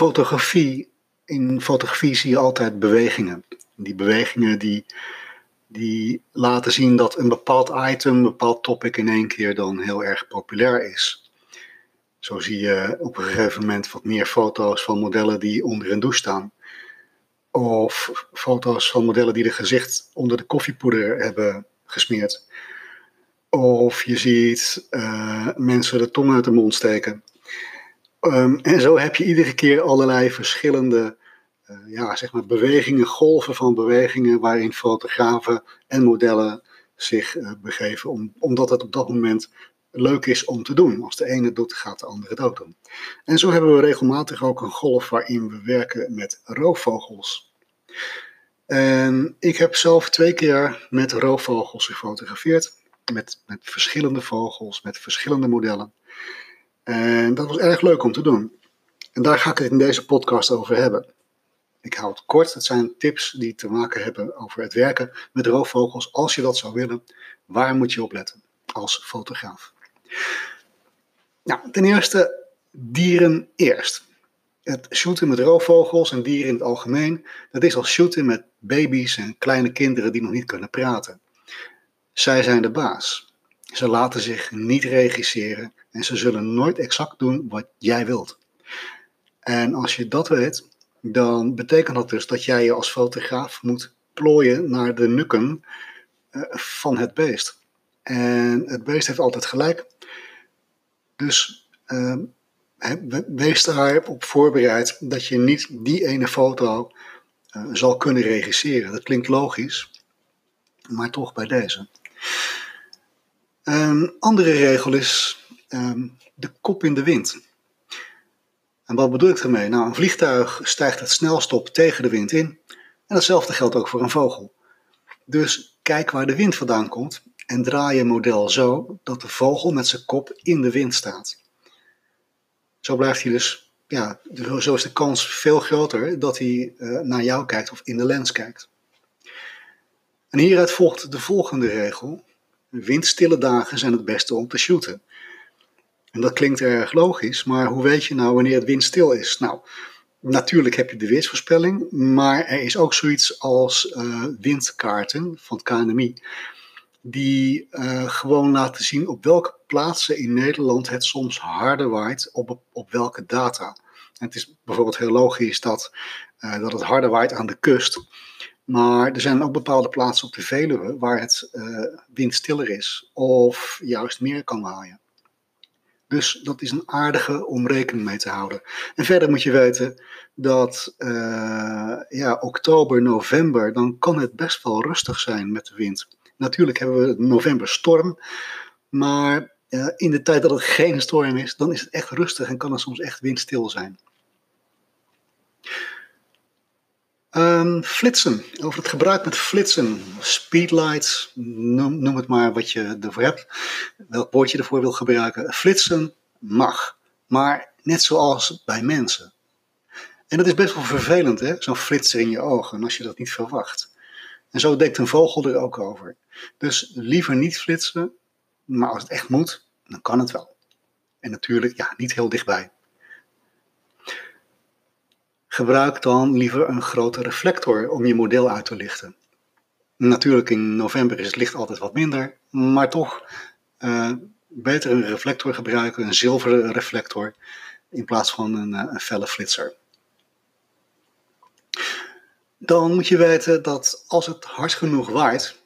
fotografie, in fotografie zie je altijd bewegingen. Die bewegingen die, die laten zien dat een bepaald item, een bepaald topic in één keer dan heel erg populair is. Zo zie je op een gegeven moment wat meer foto's van modellen die onder een douche staan. Of foto's van modellen die de gezicht onder de koffiepoeder hebben gesmeerd. Of je ziet uh, mensen de tong uit de mond steken. Um, en zo heb je iedere keer allerlei verschillende uh, ja, zeg maar bewegingen, golven van bewegingen waarin fotografen en modellen zich uh, begeven, om, omdat het op dat moment leuk is om te doen. Als de ene doet, gaat de andere het ook doen. En zo hebben we regelmatig ook een golf waarin we werken met roofvogels. En ik heb zelf twee keer met roofvogels gefotografeerd. Met, met verschillende vogels, met verschillende modellen. En dat was erg leuk om te doen. En daar ga ik het in deze podcast over hebben. Ik hou het kort. Het zijn tips die te maken hebben over het werken met roofvogels. Als je dat zou willen, waar moet je op letten als fotograaf? Nou, ten eerste dieren eerst. Het shooten met roofvogels en dieren in het algemeen, dat is als shooten met baby's en kleine kinderen die nog niet kunnen praten. Zij zijn de baas. Ze laten zich niet regisseren en ze zullen nooit exact doen wat jij wilt. En als je dat weet, dan betekent dat dus dat jij je als fotograaf moet plooien naar de nukken eh, van het beest. En het beest heeft altijd gelijk. Dus uh, wees daarop voorbereid dat je niet die ene foto uh, zal kunnen regisseren. Dat klinkt logisch, maar toch bij deze. Een andere regel is um, de kop in de wind. En wat bedoel ik ermee? Nou, een vliegtuig stijgt het snelst op tegen de wind in. En datzelfde geldt ook voor een vogel. Dus kijk waar de wind vandaan komt en draai je model zo dat de vogel met zijn kop in de wind staat. Zo blijft hij dus, ja, zo is de kans veel groter dat hij uh, naar jou kijkt of in de lens kijkt. En hieruit volgt de volgende regel. Windstille dagen zijn het beste om te shooten. En dat klinkt erg logisch, maar hoe weet je nou wanneer het windstil is? Nou, natuurlijk heb je de weersvoorspelling, maar er is ook zoiets als uh, windkaarten van het KNMI die uh, gewoon laten zien op welke plaatsen in Nederland het soms harder waait, op, op welke data. Het is bijvoorbeeld heel logisch dat, uh, dat het harder waait aan de kust. Maar er zijn ook bepaalde plaatsen op de Veluwe waar het uh, windstiller is of juist meer kan waaien. Dus dat is een aardige om rekening mee te houden. En verder moet je weten dat uh, ja, oktober, november, dan kan het best wel rustig zijn met de wind. Natuurlijk hebben we november storm, maar uh, in de tijd dat het geen storm is, dan is het echt rustig en kan het soms echt windstil zijn. Um, flitsen, over het gebruik met flitsen, speedlights, noem, het maar wat je ervoor hebt, welk woord je ervoor wil gebruiken. Flitsen mag, maar net zoals bij mensen. En dat is best wel vervelend, hè? zo'n flitser in je ogen, als je dat niet verwacht. En zo denkt een vogel er ook over. Dus liever niet flitsen, maar als het echt moet, dan kan het wel. En natuurlijk, ja, niet heel dichtbij. Gebruik dan liever een grote reflector om je model uit te lichten. Natuurlijk, in november is het licht altijd wat minder, maar toch uh, beter een reflector gebruiken, een zilveren reflector, in plaats van een, uh, een felle flitser. Dan moet je weten dat als het hard genoeg waait,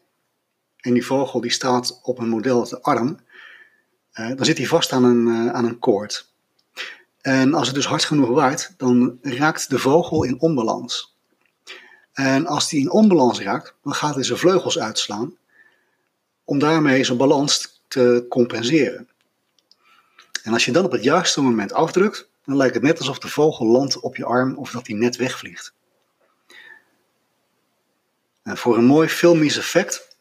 en die vogel die staat op een model de arm, uh, dan zit hij vast aan een, aan een koord. En als het dus hard genoeg waait, dan raakt de vogel in onbalans. En als die in onbalans raakt, dan gaat hij zijn vleugels uitslaan om daarmee zijn balans te compenseren. En als je dan op het juiste moment afdrukt, dan lijkt het net alsof de vogel landt op je arm of dat hij net wegvliegt. En voor een mooi filmisch effect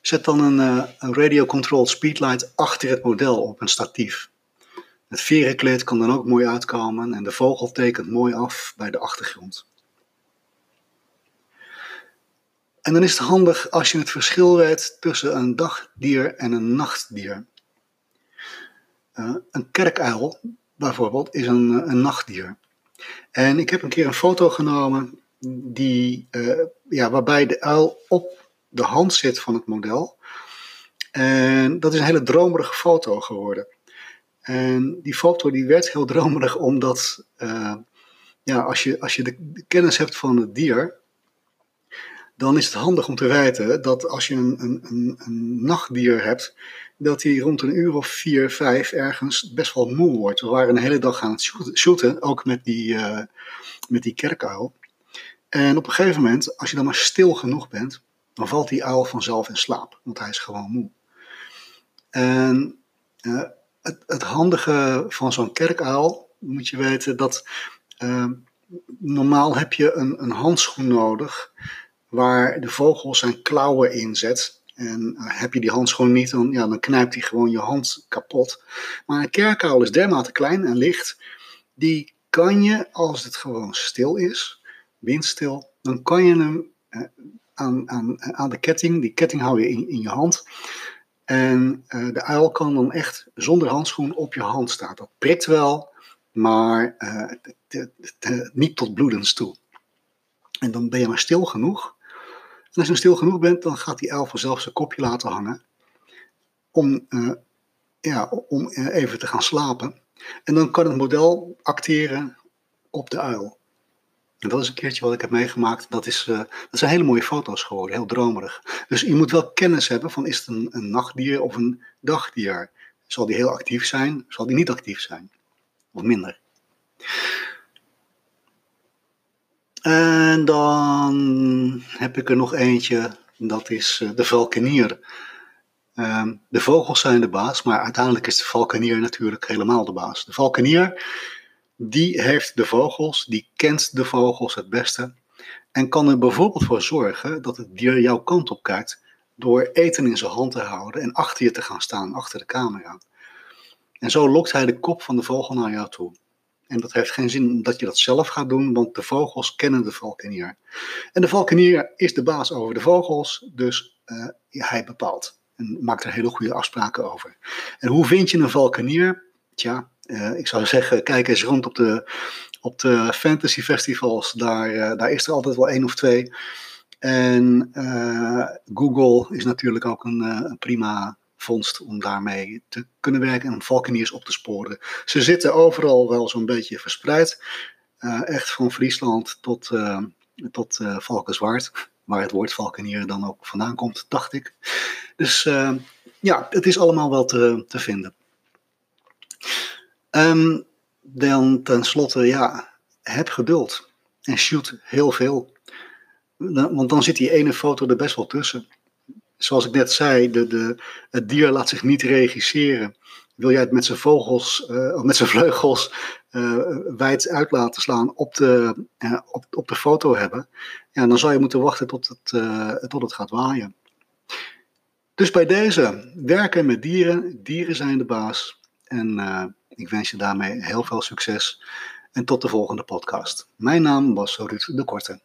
Zet dan een, uh, een radio-controlled speedlight achter het model op een statief. Het verenkleed kan dan ook mooi uitkomen en de vogel tekent mooi af bij de achtergrond. En dan is het handig als je het verschil weet tussen een dagdier en een nachtdier. Uh, een kerkuil bijvoorbeeld is een, een nachtdier. En ik heb een keer een foto genomen die, eh, ja, waarbij de uil op de hand zit van het model. En dat is een hele dromerige foto geworden. En die foto die werd heel dromerig omdat uh, ja, als, je, als je de kennis hebt van het dier, dan is het handig om te weten dat als je een, een, een, een nachtdier hebt, dat hij rond een uur of vier, vijf ergens best wel moe wordt. We waren een hele dag aan het shooten, ook met die, uh, met die kerkuil. En op een gegeven moment, als je dan maar stil genoeg bent, dan valt die uil vanzelf in slaap, want hij is gewoon moe. En uh, het, het, handige van zo'n kerkuil, moet je weten, dat uh, normaal heb je een, een handschoen nodig waar de vogel zijn klauwen in zet. En uh, heb je die handschoen niet, dan, ja, dan knijpt hij gewoon je hand kapot. Maar een kerkuil is dermate klein en licht, die kan je, als het gewoon stil is, windstil, dan kan je hem uh, aan, aan, aan de ketting, die ketting hou je in je hand. En uh, de uil kan dan echt zonder handschoen op je hand staan. Dat prikt wel, maar uh, niet tot bloedens toe. En dan ben je maar stil genoeg. En als je stil genoeg bent, dan gaat die uil vanzelf zijn kopje laten hangen. Om, ja, om even te gaan slapen. En dan kan het model acteren op de uil. En dat is een keertje wat ik heb meegemaakt. Dat, is, uh, dat zijn hele mooie foto's geworden, heel dromerig. Dus je moet wel kennis hebben van is het een, nachtdier of een dagdier. Zal die heel actief zijn? Zal die niet actief zijn? Of minder? En dan heb ik er nog eentje, dat is uh, de valkenier. Uh, de vogels zijn de baas, maar uiteindelijk is de valkenier natuurlijk helemaal de baas. De valkenier die heeft de vogels, die kent de vogels het beste en kan er bijvoorbeeld voor zorgen dat het dier jouw kant op kijkt door eten in zijn hand te houden en achter je te gaan staan, achter de camera. En zo lokt hij de kop van de vogel naar jou toe. En dat heeft geen zin dat je dat zelf gaat doen, want de vogels kennen de valkenier. En de valkenier is de baas over de vogels, dus uh, hij bepaalt. En maakt er hele goede afspraken over. En hoe vind je een valkenier? Tja, ik zou zeggen, kijk eens rond op de, op de fantasy festivals. Daar, uh, daar is er altijd wel één of twee. En uh, Google is natuurlijk ook een, prima vondst om daarmee te kunnen werken en valkeniers op te sporen. Ze zitten overal wel zo'n beetje verspreid. echt van Friesland tot, tot Valkenswaard, waar het woord valkenier dan ook vandaan komt, dacht ik. Dus ja, het is allemaal wel te, te vinden. Um, dan tenslotte, ja, heb geduld en shoot heel veel. Want dan zit die ene foto er best wel tussen. Zoals ik net zei, de, de, het dier laat zich niet regisseren. Wil jij het met zijn vogels, uh, of met zijn vleugels uh, wijd uit laten slaan op de, uh, op, op de foto hebben, ja, dan zou je moeten wachten tot het, tot het gaat waaien. Dus bij deze, werken met dieren, dieren zijn de baas. En ik wens je daarmee heel veel succes en tot de volgende podcast. Mijn naam was Ruud de Korte.